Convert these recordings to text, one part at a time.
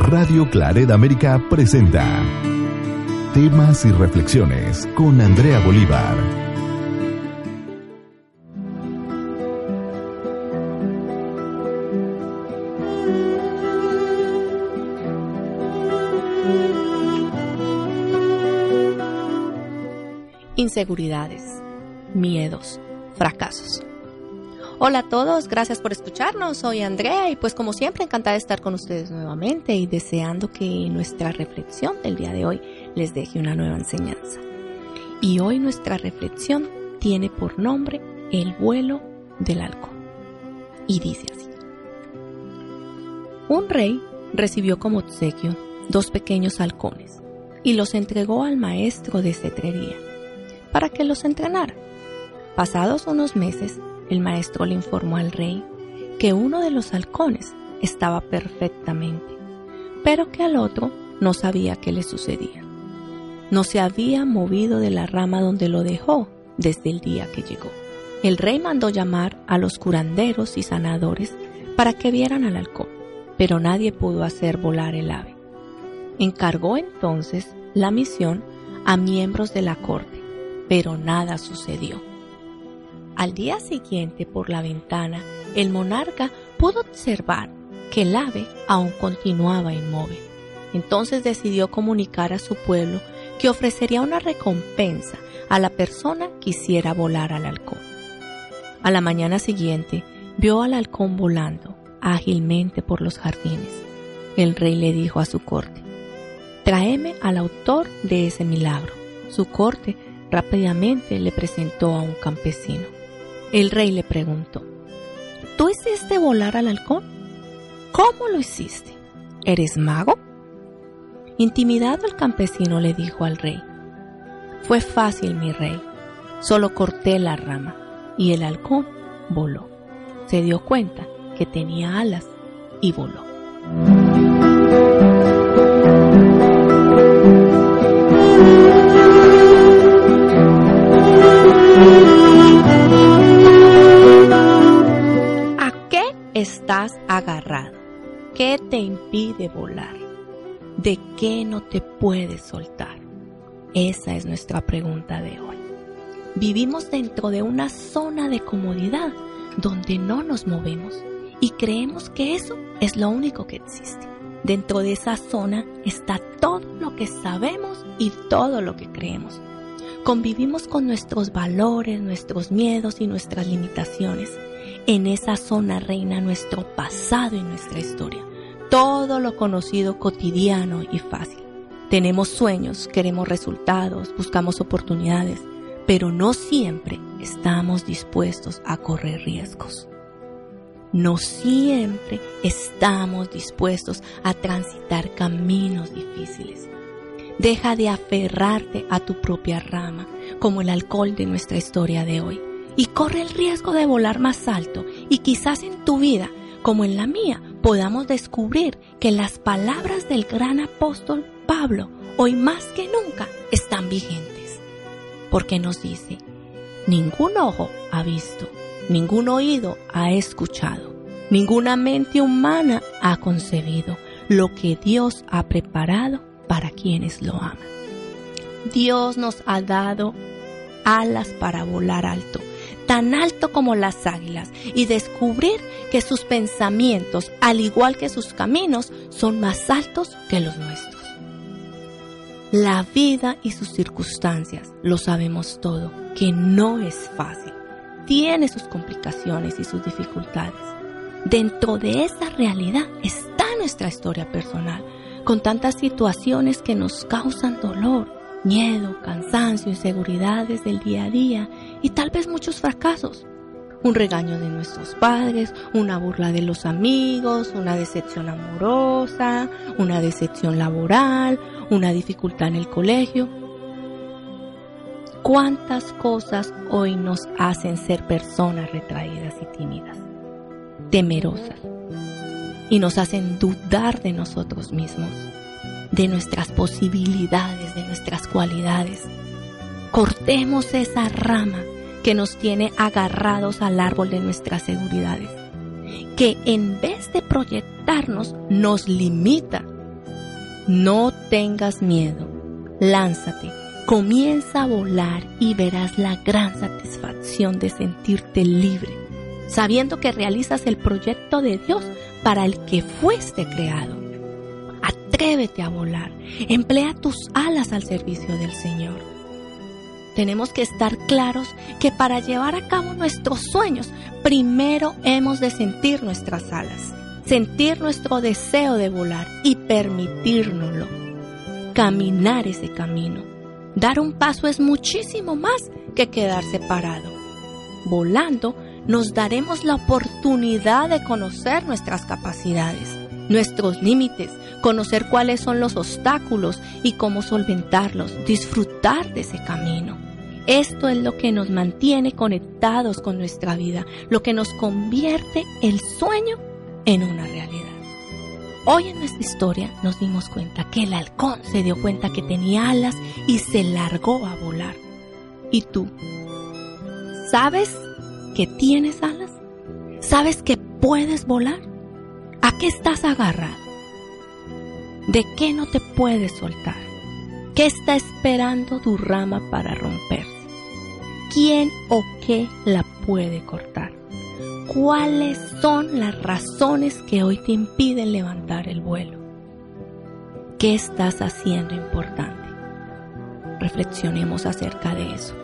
Radio Claret América presenta Temas y Reflexiones con Andrea Bolívar. Inseguridades, miedos, fracasos. Hola a todos, gracias por escucharnos. Soy Andrea y pues como siempre encantada de estar con ustedes nuevamente y deseando que nuestra reflexión del día de hoy les deje una nueva enseñanza. Y hoy nuestra reflexión tiene por nombre El vuelo del halcón. Y dice así. Un rey recibió como obsequio dos pequeños halcones y los entregó al maestro de cetrería para que los entrenara. Pasados unos meses, el maestro le informó al rey que uno de los halcones estaba perfectamente, pero que al otro no sabía qué le sucedía. No se había movido de la rama donde lo dejó desde el día que llegó. El rey mandó llamar a los curanderos y sanadores para que vieran al halcón, pero nadie pudo hacer volar el ave. Encargó entonces la misión a miembros de la corte, pero nada sucedió. Al día siguiente, por la ventana, el monarca pudo observar que el ave aún continuaba inmóvil. Entonces decidió comunicar a su pueblo que ofrecería una recompensa a la persona que hiciera volar al halcón. A la mañana siguiente vio al halcón volando ágilmente por los jardines. El rey le dijo a su corte, tráeme al autor de ese milagro. Su corte rápidamente le presentó a un campesino. El rey le preguntó, ¿tú hiciste volar al halcón? ¿Cómo lo hiciste? ¿Eres mago? Intimidado el campesino le dijo al rey, Fue fácil, mi rey, solo corté la rama y el halcón voló. Se dio cuenta que tenía alas y voló. Estás agarrado? ¿Qué te impide volar? ¿De qué no te puedes soltar? Esa es nuestra pregunta de hoy. Vivimos dentro de una zona de comodidad donde no nos movemos y creemos que eso es lo único que existe. Dentro de esa zona está todo lo que sabemos y todo lo que creemos. Convivimos con nuestros valores, nuestros miedos y nuestras limitaciones en esa zona reina nuestro pasado y nuestra historia. Todo lo conocido cotidiano y fácil. Tenemos sueños, queremos resultados, buscamos oportunidades, pero no siempre estamos dispuestos a correr riesgos. No siempre estamos dispuestos a transitar caminos difíciles. Deja de aferrarte a tu propia rama, como el alcohol de nuestra historia de hoy y corre el riesgo de volar más alto y quizás en tu vida, como en la mía, podamos descubrir que las palabras del gran apóstol Pablo hoy más que nunca están vigentes. Porque nos dice, ningún ojo ha visto, ningún oído ha escuchado, ninguna mente humana ha concebido lo que Dios ha preparado para quienes lo aman. Dios nos ha dado alas para volar alto tan alto como las águilas y descubrir que sus pensamientos, al igual que sus caminos, son más altos que los nuestros. La vida y sus circunstancias, lo sabemos todo, que no es fácil. Tiene sus complicaciones y sus dificultades. Dentro de esa realidad está nuestra historia personal, con tantas situaciones que nos causan dolor, miedo, cansancio, inseguridades del día a día y tal vez muchos fracasos. Un regaño de nuestros padres, una burla de los amigos, una decepción amorosa, una decepción laboral, una dificultad en el colegio. ¿Cuántas cosas hoy nos hacen ser personas retraídas y tímidas, temerosas, y nos hacen dudar de nosotros mismos? de nuestras posibilidades, de nuestras cualidades. Cortemos esa rama que nos tiene agarrados al árbol de nuestras seguridades, que en vez de proyectarnos nos limita No tengas miedo, lánzate, comienza a volar y verás la gran satisfacción de sentirte libre, sabiendo que realizas el proyecto de Dios para el que fuiste creado. Atrévete a volar, emplea tus alas al servicio del Señor. Tenemos que estar claros que para llevar a cabo nuestros sueños, primero hemos de sentir nuestras alas sentir nuestro deseo de volar y permitírnoslo. Caminar ese camino. Dar un paso es muchísimo más que quedarse parado. Volando nos daremos la oportunidad de conocer nuestras capacidades, nuestros límites, conocer cuáles son los obstáculos y cómo solventarlos, disfrutar de ese camino. Esto es lo que nos mantiene conectados con nuestra vida, lo que nos convierte el sueño en una realidad. Hoy en nuestra historia nos dimos cuenta que el halcón se dio cuenta que tenía alas y se largó a volar. ¿Y tú? ¿Sabes que tienes alas? ¿Sabes que puedes volar? ¿A qué estás agarrado? ¿De qué no te puedes soltar? ¿Qué está esperando tu rama para romperse? ¿Quién o qué la puede cortar? cuáles son las razones que hoy te impiden levantar el vuelo. ¿Qué estás haciendo importante? Reflexionemos acerca de eso.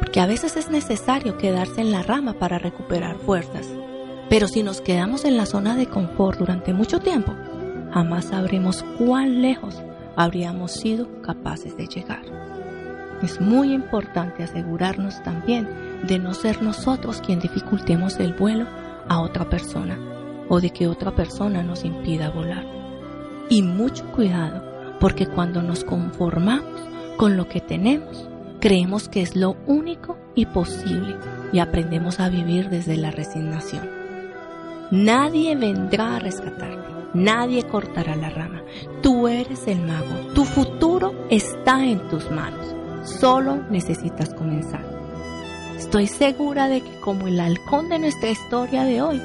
Porque a veces es necesario quedarse en la rama para recuperar fuerzas. Pero si nos quedamos en la zona de confort durante mucho tiempo, jamás sabremos cuán lejos habríamos sido capaces de llegar. Es muy importante asegurarnos también de no ser nosotros quien dificultemos el vuelo a otra persona o de que otra persona nos impida volar. Y mucho cuidado, porque cuando nos conformamos con lo que tenemos, creemos que es lo único y posible y aprendemos a vivir desde la resignación. Nadie vendrá a rescatarte, nadie cortará la rama. Tú eres el mago, tu futuro está en tus manos, solo necesitas comenzar. Estoy segura de que como el halcón de nuestra historia de hoy,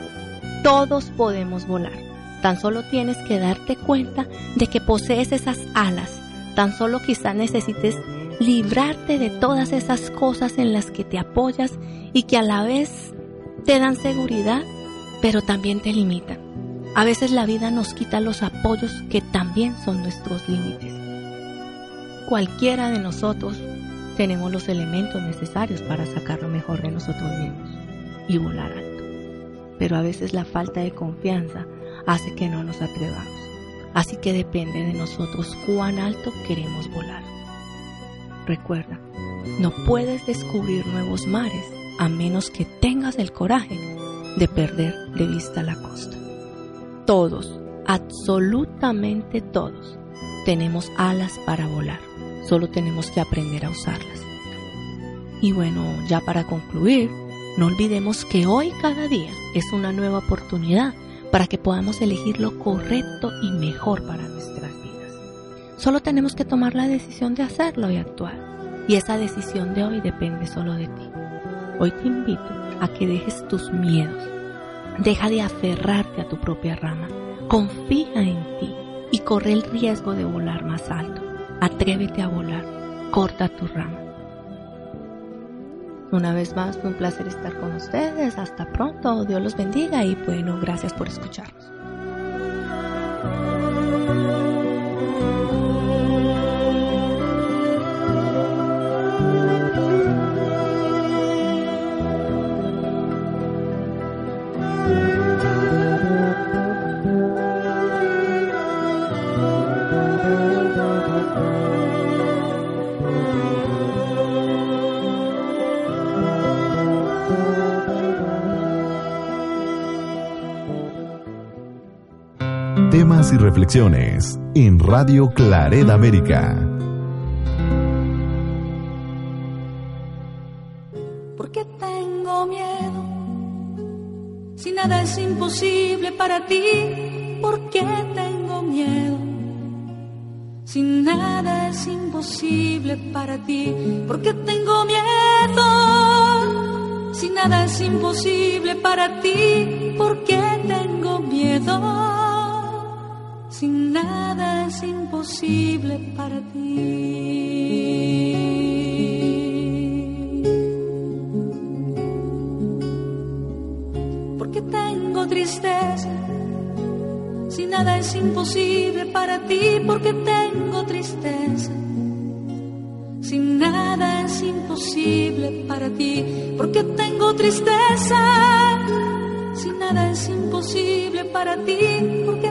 todos podemos volar. Tan solo tienes que darte cuenta de que posees esas alas. Tan solo quizá necesites librarte de todas esas cosas en las que te apoyas y que a la vez te dan seguridad, pero también te limitan. A veces la vida nos quita los apoyos que también son nuestros límites. Cualquiera de nosotros tenemos los elementos necesarios para sacar lo mejor de nosotros mismos y volar alto. Pero a veces la falta de confianza hace que no nos atrevamos. Así que depende de nosotros cuán alto queremos volar. Recuerda, no puedes descubrir nuevos mares a menos que tengas el coraje de perder de vista la costa. Todos, absolutamente todos, tenemos alas para volar solo tenemos que aprender a usarlas. Y bueno, ya para concluir, no olvidemos que hoy cada día es una nueva oportunidad para que podamos elegir lo correcto y mejor para nuestras vidas. Solo tenemos que tomar la decisión de hacerlo y actuar. Y esa decisión de hoy depende solo de ti. Hoy te invito a que dejes tus miedos. Deja de aferrarte a tu propia rama. Confía en ti y corre el riesgo de volar más alto. Atrévete a volar, corta tu rama. Una vez más, fue un placer estar con ustedes. Hasta pronto, Dios los bendiga y bueno, gracias por escucharnos. Y reflexiones en Radio Claret América. ¿Por qué tengo miedo? Si nada es imposible para ti, ¿por qué tengo miedo? Si nada es imposible para ti, ¿por qué tengo miedo? Si nada es imposible para ti, ¿por qué tengo miedo? Sin nada. es imposible para ti. Porque tengo tristeza, si nada es imposible para ti, porque tengo tristeza. Si nada es imposible para ti, porque tengo tristeza. Si nada es imposible para ti, porque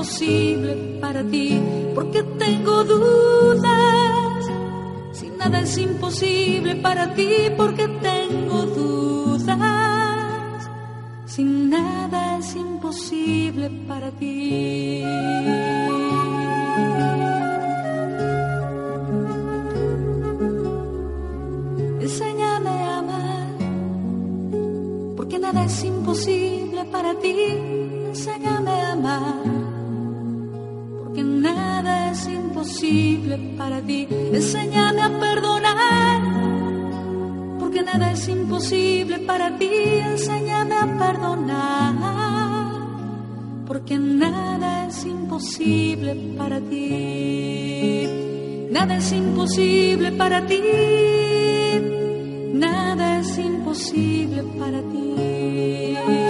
imposible para ti, porque tengo dudas. Si nada es imposible para ti, porque tengo dudas. Si nada es imposible para ti. Enséñame a amar, porque nada es imposible para ti. Enséñame a amar, es imposible para ti. Enséñame a perdonar, porque nada es imposible para ti. Enséñame a perdonar, porque nada es imposible para ti. Nada es imposible para ti. Nada es imposible para ti.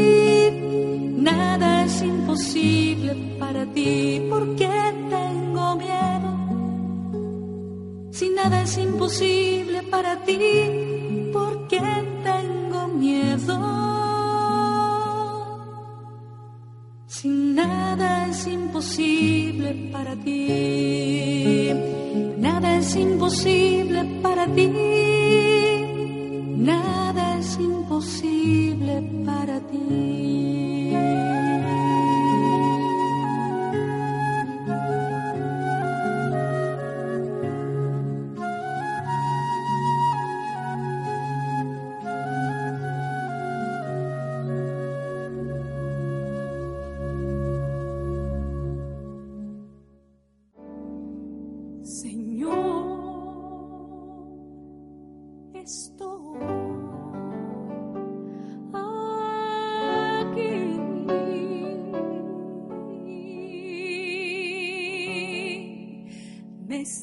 Nada es imposible para ti, porque tengo miedo. Si nada es imposible para ti, ¿por qué tengo miedo? Si nada es imposible para ti, nada es imposible para ti, nada es imposible para ti.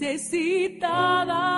Necesitada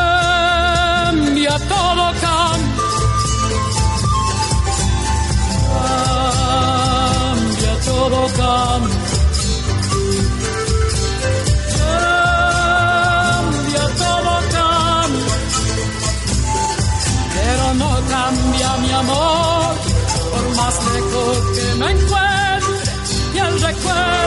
Cambia todo cambia, pero no cambia mi amor, por más lejos que me encuentre y el recuerdo.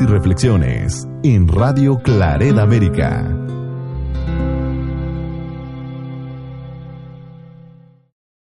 y reflexiones en Radio Claret América.